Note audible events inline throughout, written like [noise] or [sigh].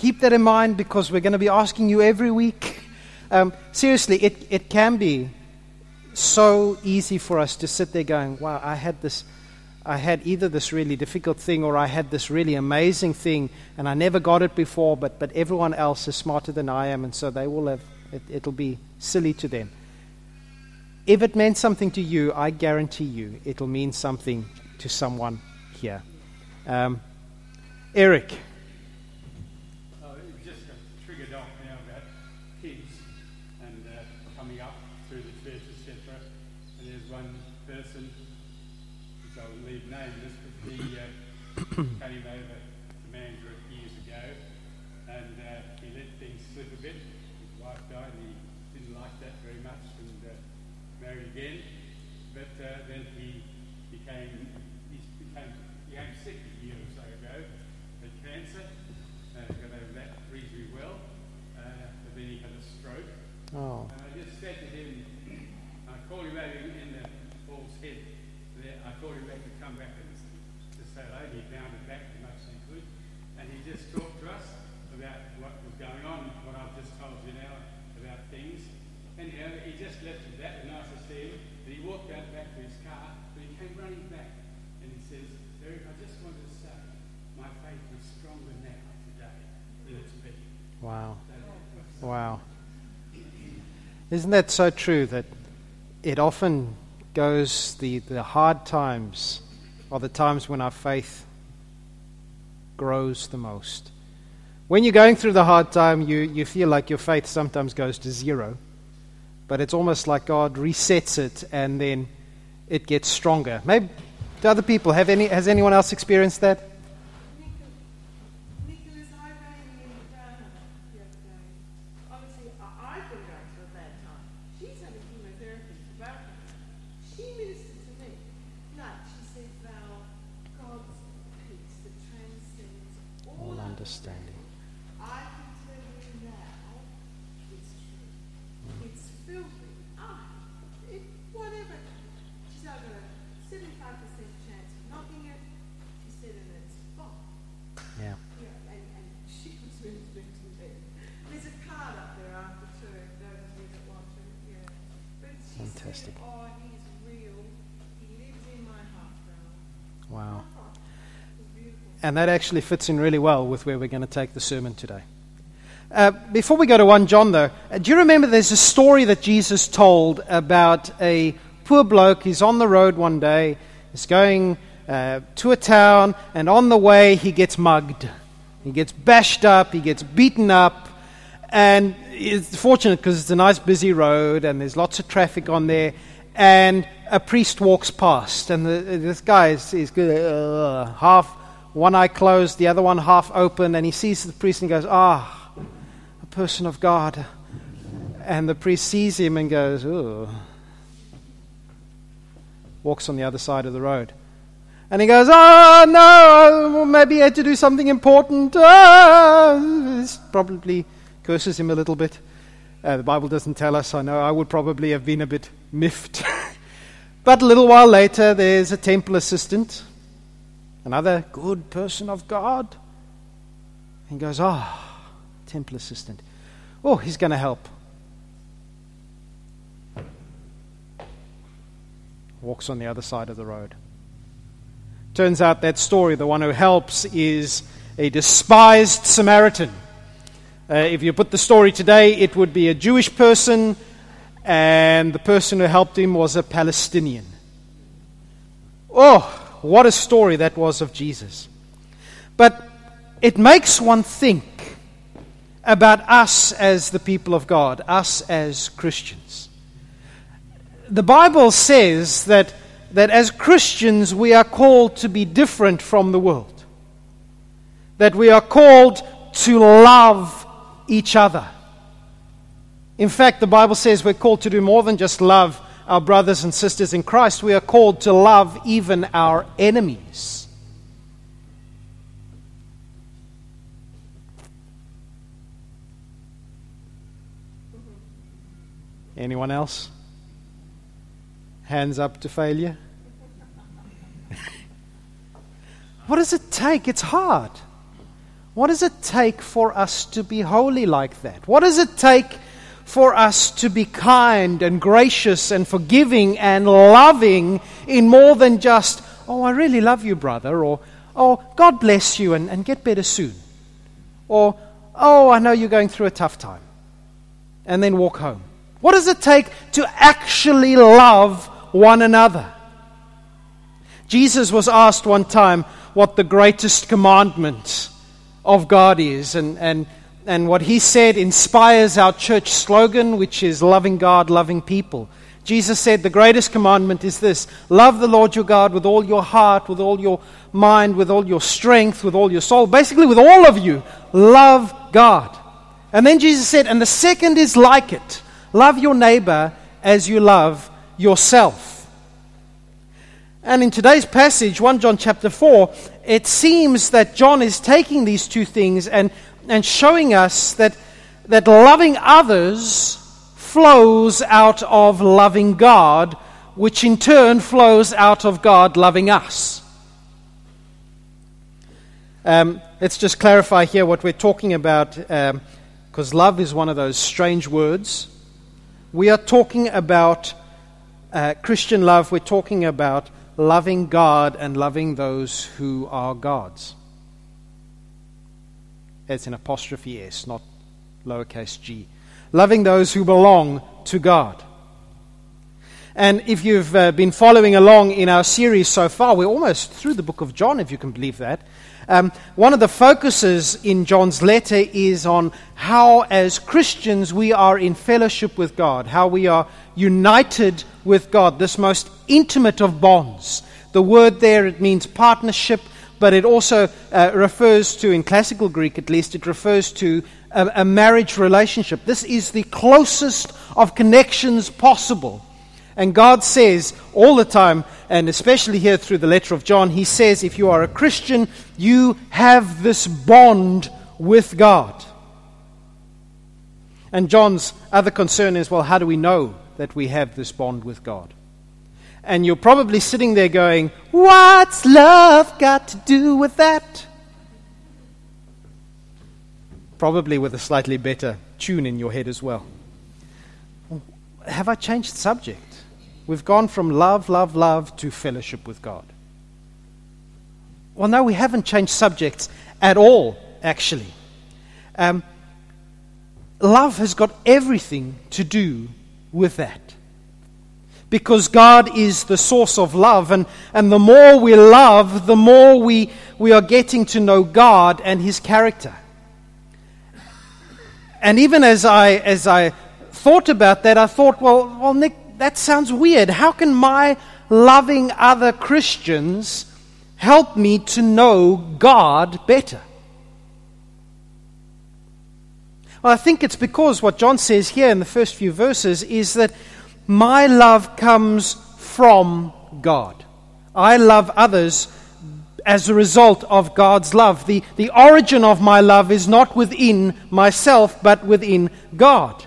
Keep that in mind because we're going to be asking you every week. Um, seriously, it, it can be so easy for us to sit there going, wow, I had this. I had either this really difficult thing or I had this really amazing thing and I never got it before, but, but everyone else is smarter than I am, and so they will have, it, it'll be silly to them. If it meant something to you, I guarantee you it'll mean something to someone here. Um, Eric. Oh, it just got triggered off now about kids and uh, coming up through the church, etc. And there's one person, which I'll leave nameless, but he uh, came over to Mandurah years ago and uh, he let things slip a bit. His wife died and he didn't like that very much and uh, married again. But uh, then he became, he became, he became sick a year or so ago, had cancer, uh, got over that reasonably well, uh, but then he had a stroke. Oh, And I just said to him, I called him over in the Paul's head. I called him back to come back and to say hello. He bounded back as much as he could. And he just talked to us about what was going on, what I've just told you now about things. And you know, he just left it at that, and nice to see him. But he walked out back to his car, but he came running back. And he says, Eric, I just wanted to say, my faith is stronger now today than it's been. wow. So, Wow. Isn't that so true that it often goes, the, the hard times are the times when our faith grows the most. When you're going through the hard time, you, you feel like your faith sometimes goes to zero. But it's almost like God resets it and then it gets stronger. Maybe do other people have any has anyone else experienced that? Nicholas, I rang you down the other day. Obviously, I, I've been going through a bad time. She's having chemotherapy for both of us. She ministered to me. Like, she said, Val, God's peace that transcends all All understanding. understanding. I can tell you now, it's true. It's filled with, ah, it, whatever. She said, I've got a 75% chance of knocking it. She said, and it's fine. Yeah. Yeah, and, and she was really to me. There's a card up there after too, those of you that want to, yeah. But she Fantastic. said, oh, he's real. He lives in my heart, Val. Wow. Oh, it was beautiful. And that actually fits in really well with where we're going to take the sermon today. Uh, before we go to 1 John, though, uh, do you remember there's a story that Jesus told about a poor bloke? He's on the road one day, he's going uh, to a town, and on the way he gets mugged. He gets bashed up, he gets beaten up, and it's fortunate because it's a nice busy road and there's lots of traffic on there. And a priest walks past, and the, this guy is, is uh, half one eye closed, the other one half open, and he sees the priest and goes, Ah, a person of God. And the priest sees him and goes, Oh. Walks on the other side of the road. And he goes, Oh, no, maybe he had to do something important. Ah. Probably curses him a little bit. Uh, the Bible doesn't tell us. I know I would probably have been a bit miffed. [laughs] but a little while later, there's a temple assistant, another good person of God. And he goes, Ah, temple assistant. Oh, he's going to help. Walks on the other side of the road. Turns out that story, the one who helps, is a despised Samaritan. Uh, if you put the story today, it would be a Jewish person, and the person who helped him was a Palestinian. Oh, what a story that was of Jesus. But it makes one think about us as the people of God, us as Christians. The Bible says that, that as Christians we are called to be different from the world, that we are called to love each other. In fact, the Bible says we're called to do more than just love our brothers and sisters in Christ, we are called to love even our enemies. Anyone else? Hands up to failure. what does it take? It's hard. What does it take for us to be holy like that? What does it take for us to be kind and gracious and forgiving and loving in more than just, oh, I really love you, brother, or oh, God bless you and, and get better soon, or oh, I know you're going through a tough time, and then walk home? What does it take to actually love one another? Jesus was asked one time what the greatest commandment of God is, and, and and what he said inspires our church slogan, which is loving God, loving people. Jesus said, The greatest commandment is this love the Lord your God with all your heart, with all your mind, with all your strength, with all your soul, basically with all of you. Love God. And then Jesus said, And the second is like it love your neighbor as you love yourself. And in today's passage, 1 John chapter 4, it seems that John is taking these two things and and showing us that, that loving others flows out of loving God, which in turn flows out of God loving us. Um, let's just clarify here what we're talking about, because um, love is one of those strange words. We are talking about uh, Christian love, we're talking about loving God and loving those who are God's. It's an apostrophe S, not lowercase g. Loving those who belong to God. And if you've uh, been following along in our series so far, we're almost through the book of John, if you can believe that. Um, one of the focuses in John's letter is on how, as Christians, we are in fellowship with God, how we are united with God, this most intimate of bonds. The word there, it means partnership, but it also uh, refers to, in classical Greek at least, it refers to a, a marriage relationship. This is the closest of connections possible. And God says all the time, and especially here through the letter of John, He says, if you are a Christian, you have this bond with God. And John's other concern is well, how do we know that we have this bond with God? And you're probably sitting there going, What's love got to do with that? Probably with a slightly better tune in your head as well. Have I changed subject? We've gone from love, love, love to fellowship with God. Well, no, we haven't changed subjects at all, actually. Um, love has got everything to do with that because God is the source of love. And, and the more we love, the more we, we are getting to know God and His character. And even as I, as I thought about that, I thought, well, well, Nick, that sounds weird. How can my loving other Christians help me to know God better? Well, I think it's because what John says here in the first few verses is that my love comes from God. I love others as a result of God's love. The, the origin of my love is not within myself, but within God.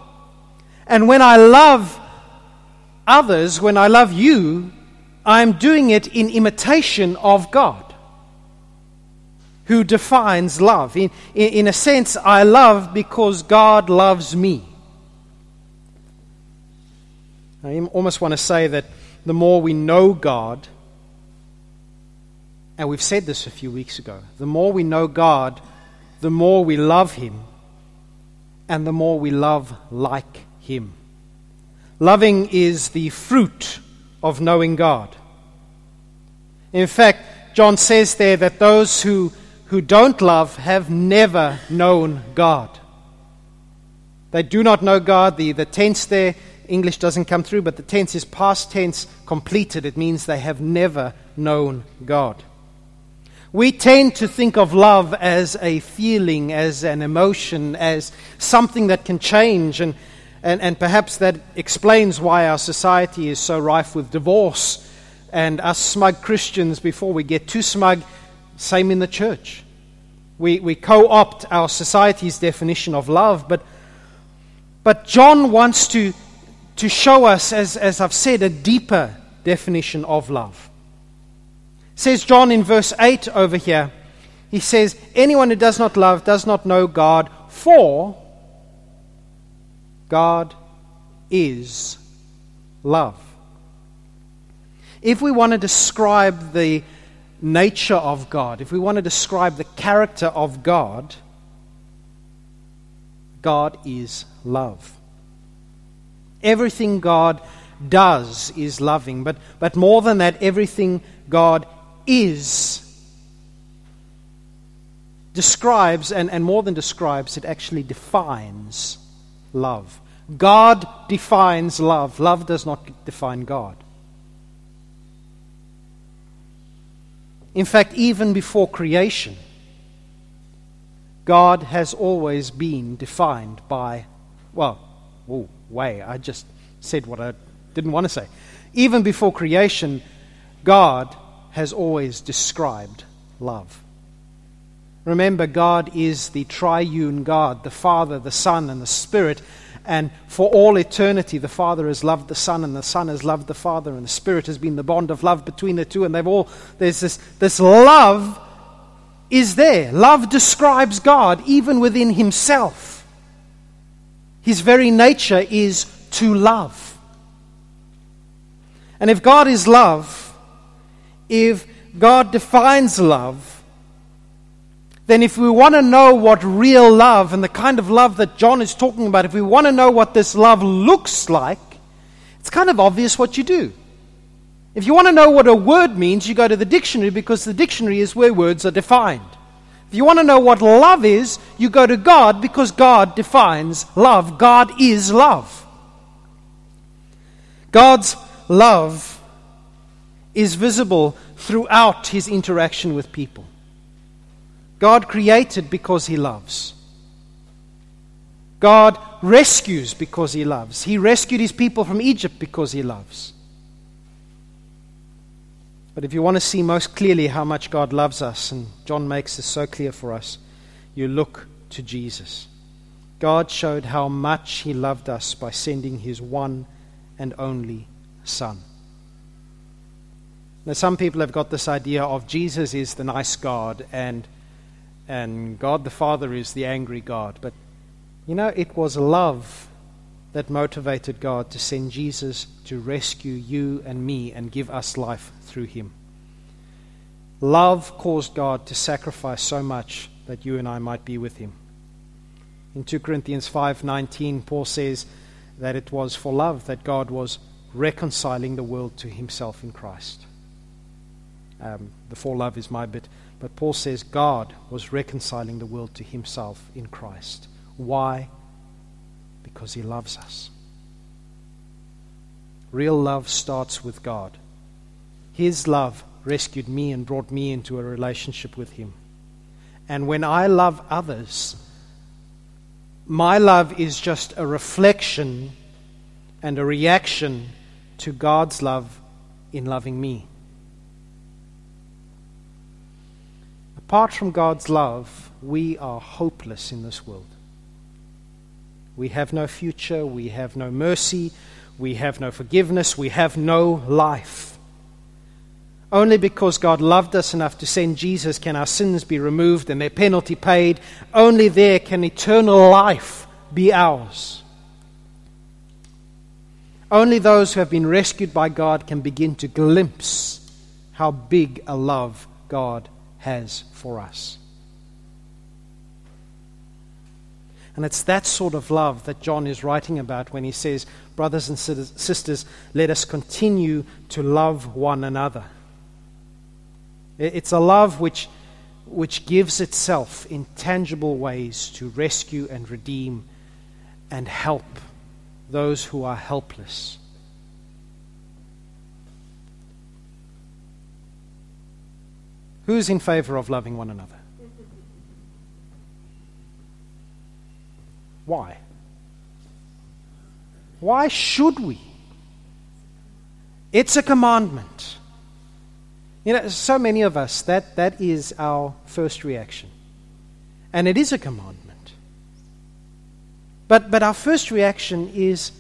And when I love others, when I love you, I'm doing it in imitation of God, who defines love. In, in, in a sense, I love because God loves me. I almost want to say that the more we know God, and we've said this a few weeks ago, the more we know God, the more we love Him, and the more we love like Him. Loving is the fruit of knowing God. In fact, John says there that those who, who don't love have never known God. They do not know God. The, the tense there English doesn't come through, but the tense is past tense completed. It means they have never known God. We tend to think of love as a feeling, as an emotion, as something that can change, and, and, and perhaps that explains why our society is so rife with divorce and us smug Christians, before we get too smug, same in the church. We, we co opt our society's definition of love, but, but John wants to to show us, as, as I've said, a deeper definition of love. Says John in verse 8 over here, he says, Anyone who does not love does not know God, for God is love. If we want to describe the nature of God, if we want to describe the character of God, God is love. Everything God does is loving, but, but more than that, everything God is describes, and, and more than describes, it actually defines love. God defines love. Love does not define God. In fact, even before creation, God has always been defined by, well, oh, way, I just said what I didn't want to say. Even before creation, God has always described love. Remember, God is the triune God, the Father, the Son, and the Spirit. And for all eternity, the Father has loved the Son, and the Son has loved the Father, and the Spirit has been the bond of love between the two. And they've all, there's this, this love is there. Love describes God even within Himself. His very nature is to love. And if God is love, if God defines love, then if we want to know what real love and the kind of love that John is talking about, if we want to know what this love looks like, it's kind of obvious what you do. If you want to know what a word means, you go to the dictionary because the dictionary is where words are defined. If you want to know what love is, you go to God because God defines love. God is love. God's love is visible throughout his interaction with people. God created because He loves. God rescues because He loves. He rescued His people from Egypt because He loves. But if you want to see most clearly how much God loves us, and John makes this so clear for us, you look to Jesus. God showed how much He loved us by sending His one and only Son. Now, some people have got this idea of Jesus is the nice God and and God the Father is the angry God. But, you know, it was love that motivated God to send Jesus to rescue you and me and give us life through him. Love caused God to sacrifice so much that you and I might be with him. In 2 Corinthians 5:19 Paul says that it was for love that God was reconciling the world to himself in Christ. Um, the for love is my bit. But Paul says God was reconciling the world to himself in Christ. Why? Because he loves us. Real love starts with God. His love rescued me and brought me into a relationship with him. And when I love others, my love is just a reflection and a reaction to God's love in loving me. Apart from God's love, we are hopeless in this world. We have no future, we have no mercy, we have no forgiveness, we have no life. Only because God loved us enough to send Jesus can our sins be removed and their penalty paid. Only there can eternal life be ours. Only those who have been rescued by God can begin to glimpse how big a love God has for us. And it's that sort of love that John is writing about when he says, Brothers and sisters, let us continue to love one another. It's a love which, which gives itself in tangible ways to rescue and redeem and help those who are helpless. Who's in favor of loving one another? Why? Why should we? It's a commandment. You know, so many of us, that, that is our first reaction. And it is a commandment. But, but our first reaction is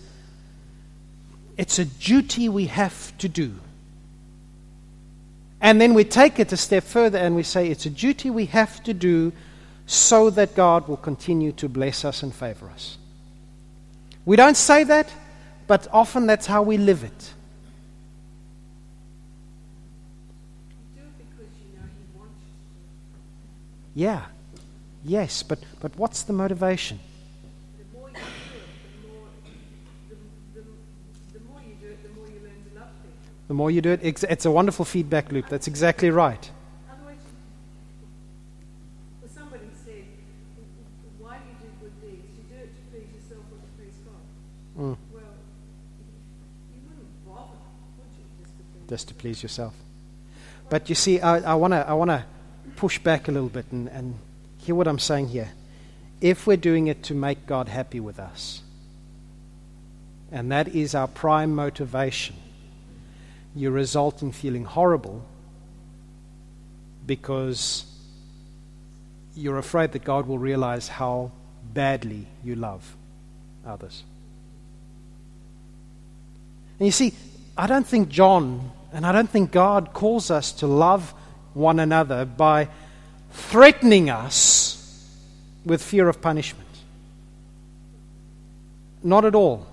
it's a duty we have to do. And then we take it a step further and we say it's a duty we have to do so that God will continue to bless us and favor us. We don't say that, but often that's how we live it. You do because you know He wants you Yeah, yes, but, but what's the motivation? The more you do it, the more, the, the, the more you do it, the more you learn to love people. The more you do it, it's a wonderful feedback loop. That's exactly right. Otherwise, you, well, somebody said, why do you do good deeds? You do it to please yourself or to please God. Mm. Well, you wouldn't bother, would you, just to please yourself. But you see, I, I want to I wanna push back a little bit and, and hear what I'm saying here. If we're doing it to make God happy with us, and that is our prime motivation, you result in feeling horrible because you're afraid that God will realize how badly you love others. And you see, I don't think John and I don't think God calls us to love one another by threatening us with fear of punishment. Not at all.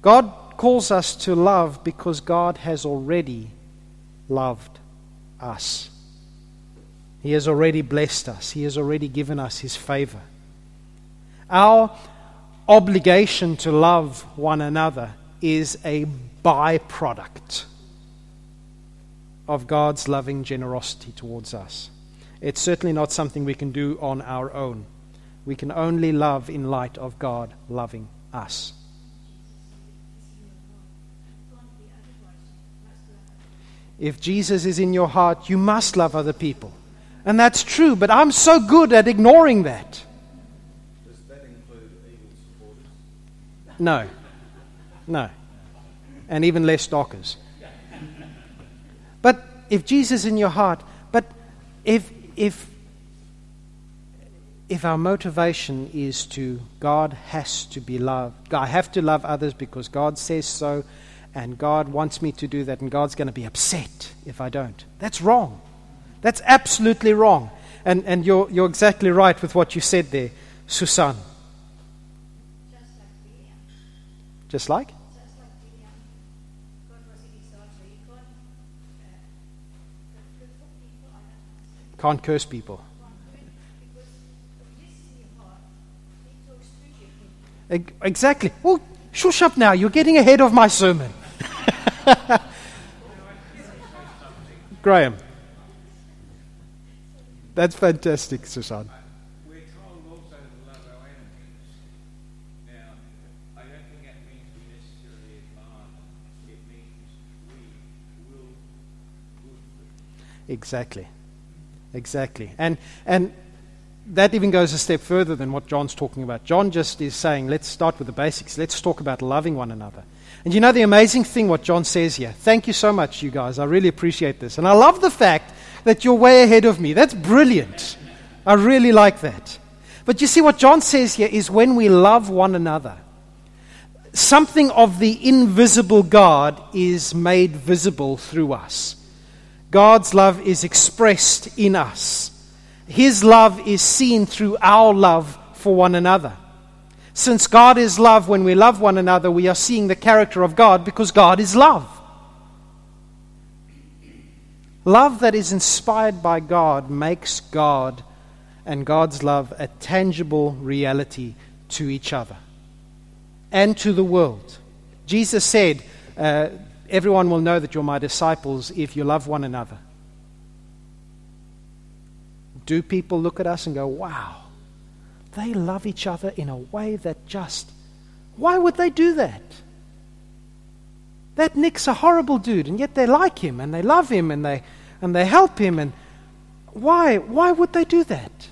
God calls us to love because God has already loved us. He has already blessed us, He has already given us His favor. Our obligation to love one another is a byproduct of God's loving generosity towards us. It's certainly not something we can do on our own. We can only love in light of God loving us. If Jesus is in your heart, you must love other people. And that's true, but I'm so good at ignoring that. Does that include evil supporters? No. No. And even less stalkers. If Jesus is in your heart, but if if if our motivation is to God has to be loved, I have to love others because God says so, and God wants me to do that, and God's going to be upset if I don't. That's wrong. That's absolutely wrong. And, and you're, you're exactly right with what you said there, Susan. Just like William. God was in his heart, so he can't uh, good for people. I don't know. Can't curse people. Can't do it because if this is in your heart, he talks to curse people. Exactly. Well, shush up now. You're getting ahead of my sermon. [laughs] Graham. That's fantastic, Susan. Exactly. Exactly. And and that even goes a step further than what John's talking about. John just is saying, let's start with the basics. Let's talk about loving one another. And you know the amazing thing what John says here. Thank you so much, you guys. I really appreciate this. And I love the fact that you're way ahead of me. That's brilliant. I really like that. But you see, what John says here is when we love one another, something of the invisible God is made visible through us. God's love is expressed in us. His love is seen through our love for one another. Since God is love, when we love one another, we are seeing the character of God because God is love. Love that is inspired by God makes God and God's love a tangible reality to each other and to the world. Jesus said, uh, Everyone will know that you're my disciples if you love one another. Do people look at us and go, wow, they love each other in a way that just, why would they do that? That Nick's a horrible dude, and yet they like him and they love him and they, and they help him. And why? Why would they do that?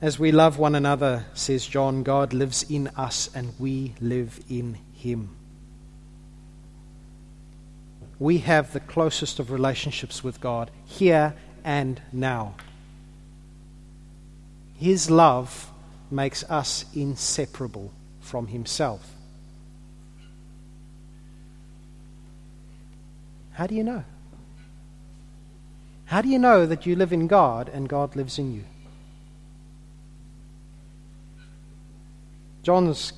As we love one another, says John, God lives in us and we live in him. We have the closest of relationships with God here and now. His love makes us inseparable from himself. How do you know? How do you know that you live in God and God lives in you? John's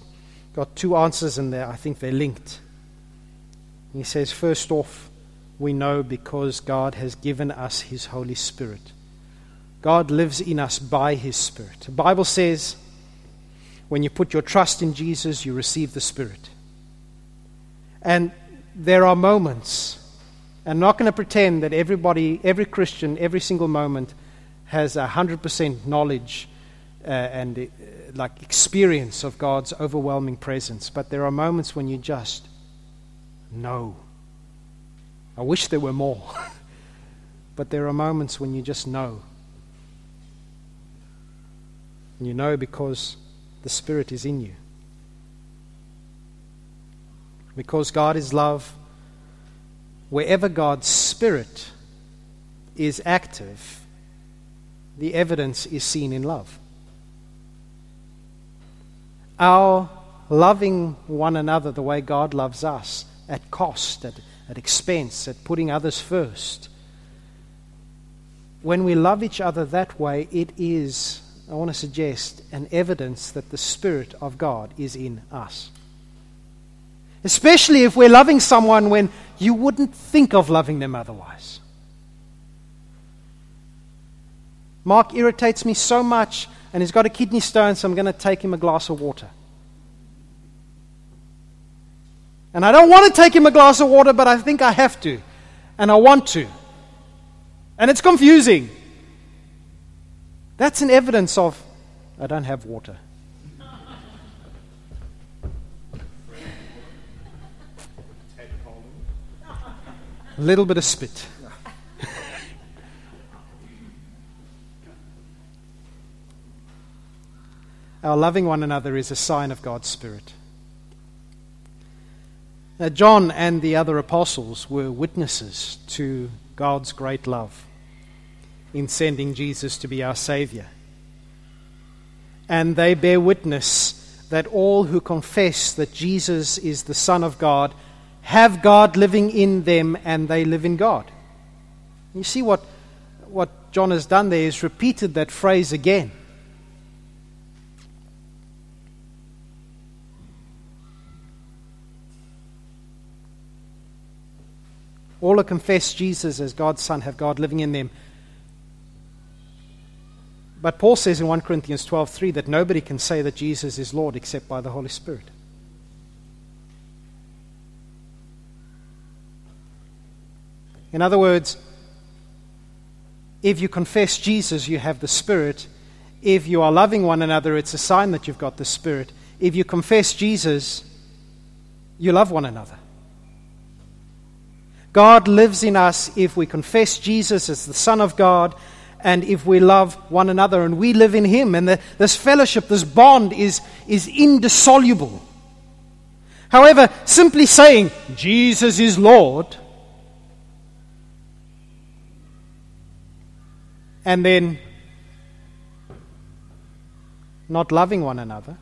got two answers in there. I think they're linked. He says, first off, we know because God has given us His Holy Spirit. God lives in us by His Spirit. The Bible says, when you put your trust in Jesus, you receive the Spirit. And there are moments, I'm not going to pretend that everybody, every Christian, every single moment has a 100% knowledge uh, and uh, like experience of God's overwhelming presence, but there are moments when you just know. I wish there were more, [laughs] but there are moments when you just know. And you know because the Spirit is in you. Because God is love, wherever God's Spirit is active, the evidence is seen in love. Our loving one another the way God loves us, at cost, at, at expense, at putting others first. When we love each other that way, it is, I want to suggest, an evidence that the Spirit of God is in us. Especially if we're loving someone when you wouldn't think of loving them otherwise. Mark irritates me so much and he's got a kidney stone, so I'm going to take him a glass of water. And I don't want to take him a glass of water, but I think I have to. And I want to. And it's confusing. That's an evidence of I don't have water. [laughs] A little bit of spit. Our loving one another is a sign of God's Spirit. Now, John and the other apostles were witnesses to God's great love in sending Jesus to be our Savior. And they bear witness that all who confess that Jesus is the Son of God have God living in them and they live in God. You see what, what John has done there is repeated that phrase again. All who confess Jesus as God's Son have God living in them. But Paul says in 1 Corinthians 12:3 that nobody can say that Jesus is Lord except by the Holy Spirit. In other words, if you confess Jesus, you have the Spirit. If you are loving one another, it's a sign that you've got the Spirit. If you confess Jesus, you love one another. God lives in us if we confess Jesus as the Son of God and if we love one another and we live in Him. And the, this fellowship, this bond is, is indissoluble. However, simply saying Jesus is Lord and then not loving one another,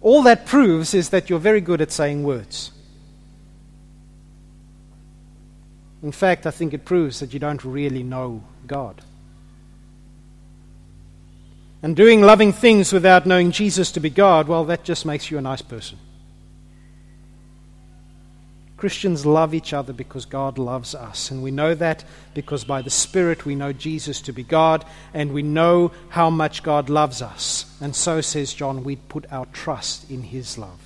all that proves is that you're very good at saying words. In fact, I think it proves that you don't really know God. And doing loving things without knowing Jesus to be God, well, that just makes you a nice person. Christians love each other because God loves us. And we know that because by the Spirit we know Jesus to be God and we know how much God loves us. And so, says John, we put our trust in His love.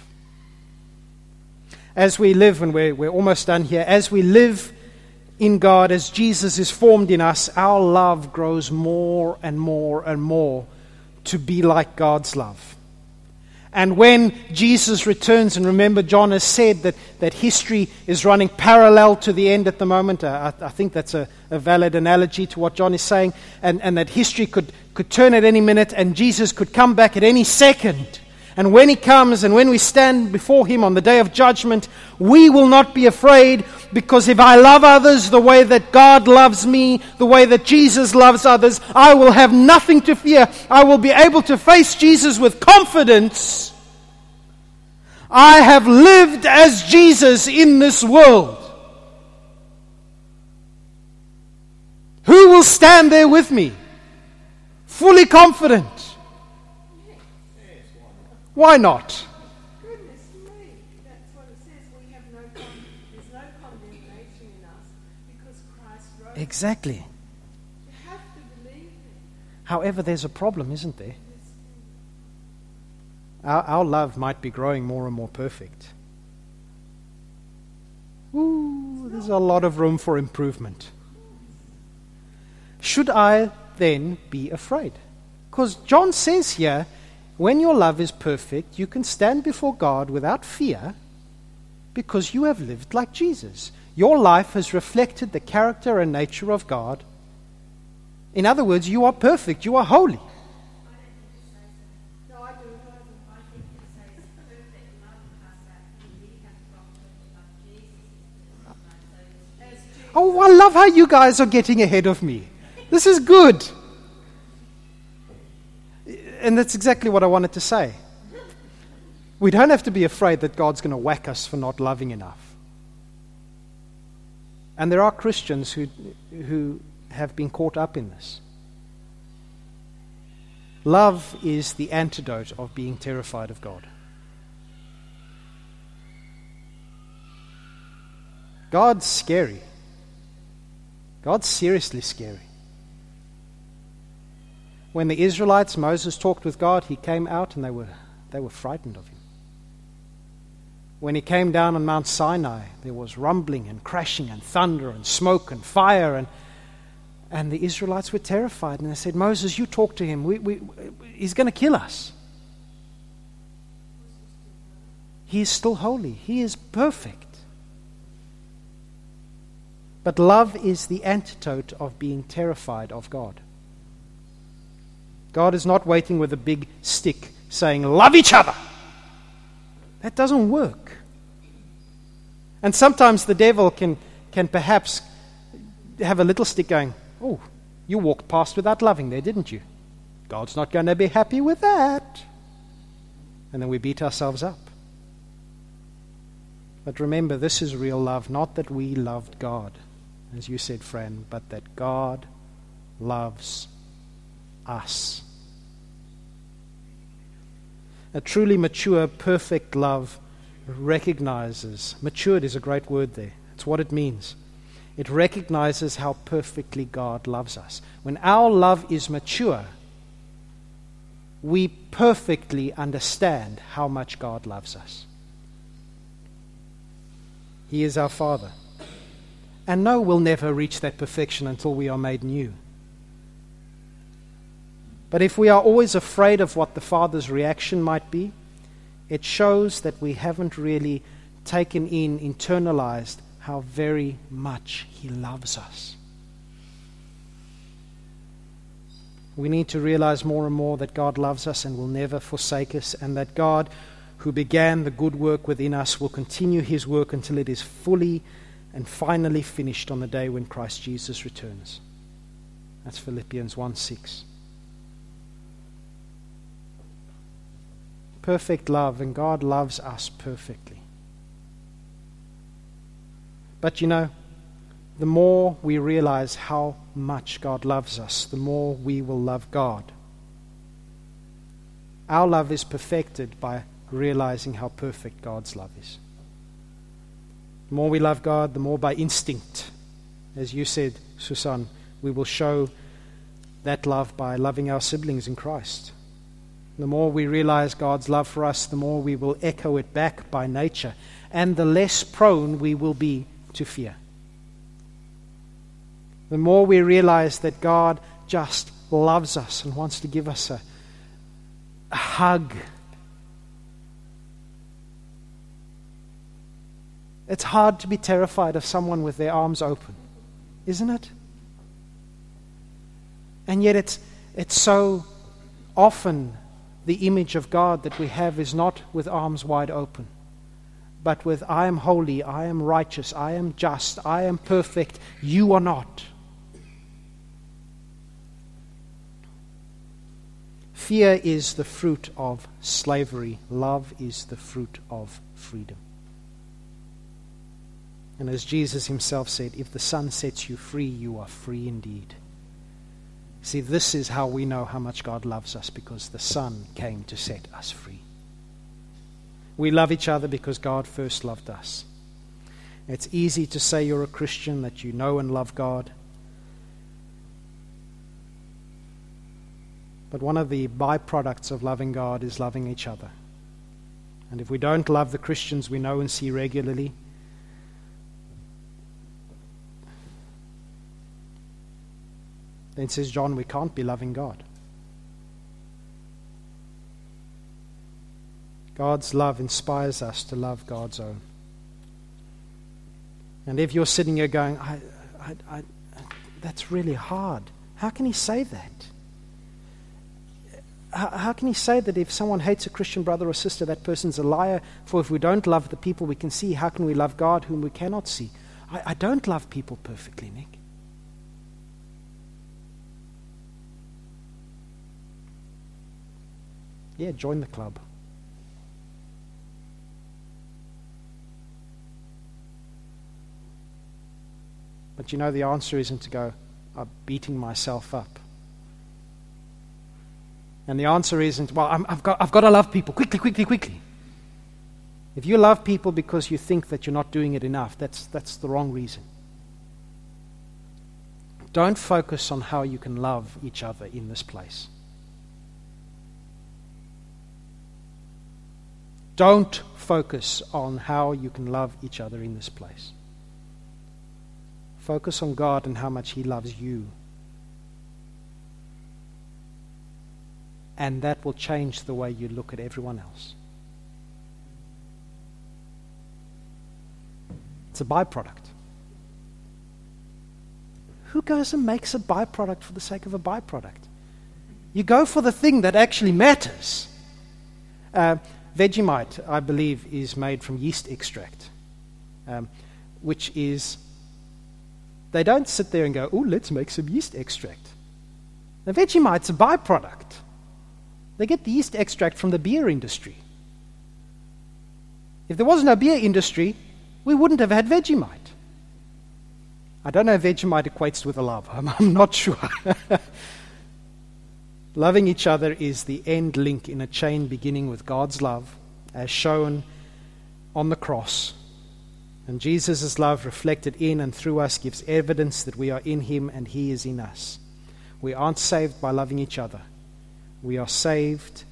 As we live, and we're, we're almost done here, as we live in God, as Jesus is formed in us, our love grows more and more and more to be like God's love. And when Jesus returns, and remember, John has said that, that history is running parallel to the end at the moment. Uh, I, I, think that's a, a, valid analogy to what John is saying. And, and that history could, could turn at any minute, and Jesus could come back at any second. And when he comes and when we stand before him on the day of judgment, we will not be afraid because if I love others the way that God loves me, the way that Jesus loves others, I will have nothing to fear. I will be able to face Jesus with confidence. I have lived as Jesus in this world. Who will stand there with me? Fully confident. Christ not? Exactly. You have to believe it. However, there's a problem, isn't there? Our, our love might be growing more and more perfect. Ooh, there's a lot of room for improvement. Should I then be afraid? Because John says here, when your love is perfect, you can stand before God without fear because you have lived like Jesus. Your life has reflected the character and nature of God. In other words, you are perfect, you are holy. Oh, I love how you guys are getting ahead of me. This is good. And that's exactly what I wanted to say. We don't have to be afraid that God's going to whack us for not loving enough. And there are Christians who, who have been caught up in this. Love is the antidote of being terrified of God. God's scary. God's seriously scary. When the Israelites, Moses talked with God, he came out and they were, they were frightened of him. When he came down on Mount Sinai, there was rumbling and crashing and thunder and smoke and fire. And, and the Israelites were terrified. And they said, Moses, you talk to him. We, we, he's going to kill us. He is still holy, he is perfect. But love is the antidote of being terrified of God. God is not waiting with a big stick saying, Love each other. That doesn't work. And sometimes the devil can, can perhaps have a little stick going, Oh, you walked past without loving there, didn't you? God's not going to be happy with that. And then we beat ourselves up. But remember, this is real love, not that we loved God, as you said, friend, but that God loves us. A truly mature, perfect love recognizes, matured is a great word there. It's what it means. It recognizes how perfectly God loves us. When our love is mature, we perfectly understand how much God loves us. He is our Father. And no, we'll never reach that perfection until we are made new. But if we are always afraid of what the Father's reaction might be, it shows that we haven't really taken in, internalized how very much He loves us. We need to realize more and more that God loves us and will never forsake us, and that God, who began the good work within us, will continue His work until it is fully and finally finished on the day when Christ Jesus returns. That's Philippians 1 6. Perfect love, and God loves us perfectly. But you know, the more we realize how much God loves us, the more we will love God. Our love is perfected by realizing how perfect God's love is. The more we love God, the more by instinct, as you said, Susan, we will show that love by loving our siblings in Christ. The more we realize God's love for us, the more we will echo it back by nature, and the less prone we will be to fear. The more we realize that God just loves us and wants to give us a, a hug. It's hard to be terrified of someone with their arms open, isn't it? And yet, it's, it's so often the image of God that we have is not with arms wide open, but with I am holy, I am righteous, I am just, I am perfect, you are not. Fear is the fruit of slavery, love is the fruit of freedom. And as Jesus himself said, if the Son sets you free, you are free indeed. See, this is how we know how much God loves us because the Son came to set us free. We love each other because God first loved us. It's easy to say you're a Christian, that you know and love God. But one of the byproducts of loving God is loving each other. And if we don't love the Christians we know and see regularly, then says John, we can't be loving God. God's love inspires us to love God's own. And if you're sitting here going, I, I, I, that's really hard, how can he say that? How, how can he say that if someone hates a Christian brother or sister, that person's a liar? For if we don't love the people we can see, how can we love God whom we cannot see? I, I don't love people perfectly, Nick. Yeah, join the club. But you know, the answer isn't to go, I'm beating myself up. And the answer isn't, well, i have got, I've got to love people quickly, quickly, quickly. If you love people because you think that you're not doing it enough, that's, that's the wrong reason. Don't focus on how you can love each other in this place. Don't focus on how you can love each other in this place. Focus on God and how much He loves you. And that will change the way you look at everyone else. It's a byproduct. Who goes and makes a byproduct for the sake of a byproduct? You go for the thing that actually matters. Uh, Vegemite, I believe, is made from yeast extract, um, which is, they don't sit there and go, oh, let's make some yeast extract. The Vegemite's a byproduct. They get the yeast extract from the beer industry. If there was no beer industry, we wouldn't have had Vegemite. I don't know if Vegemite equates with a love. I'm, [laughs] I'm not sure. [laughs] Loving each other is the end link in a chain beginning with God's love, as shown on the cross. And Jesus' love, reflected in and through us, gives evidence that we are in Him and He is in us. We aren't saved by loving each other. We are saved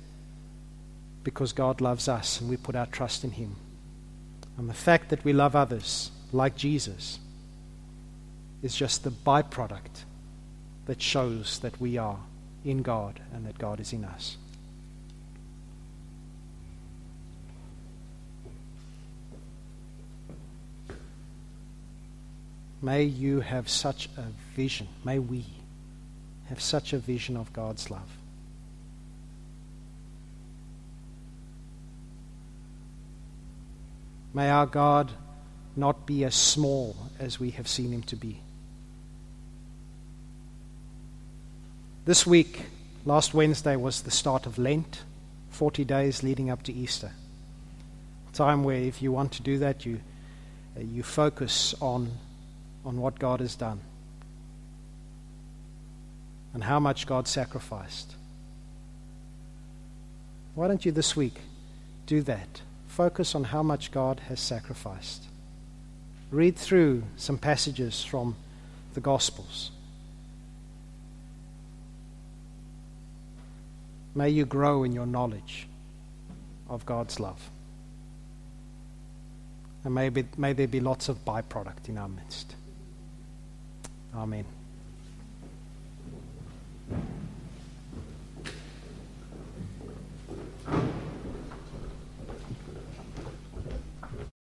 because God loves us and we put our trust in Him. And the fact that we love others like Jesus is just the byproduct that shows that we are in God and that God is in us. May you have such a vision. May we have such a vision of God's love. May our God not be as small as we have seen him to be. This week, last Wednesday, was the start of Lent, 40 days leading up to Easter. Time where, if you want to do that, you, uh, you focus on, on what God has done and how much God sacrificed. Why don't you this week do that? Focus on how much God has sacrificed. Read through some passages from the Gospels. May you grow in your knowledge of God's love. And may, be, may there be lots of byproduct in our midst. Amen.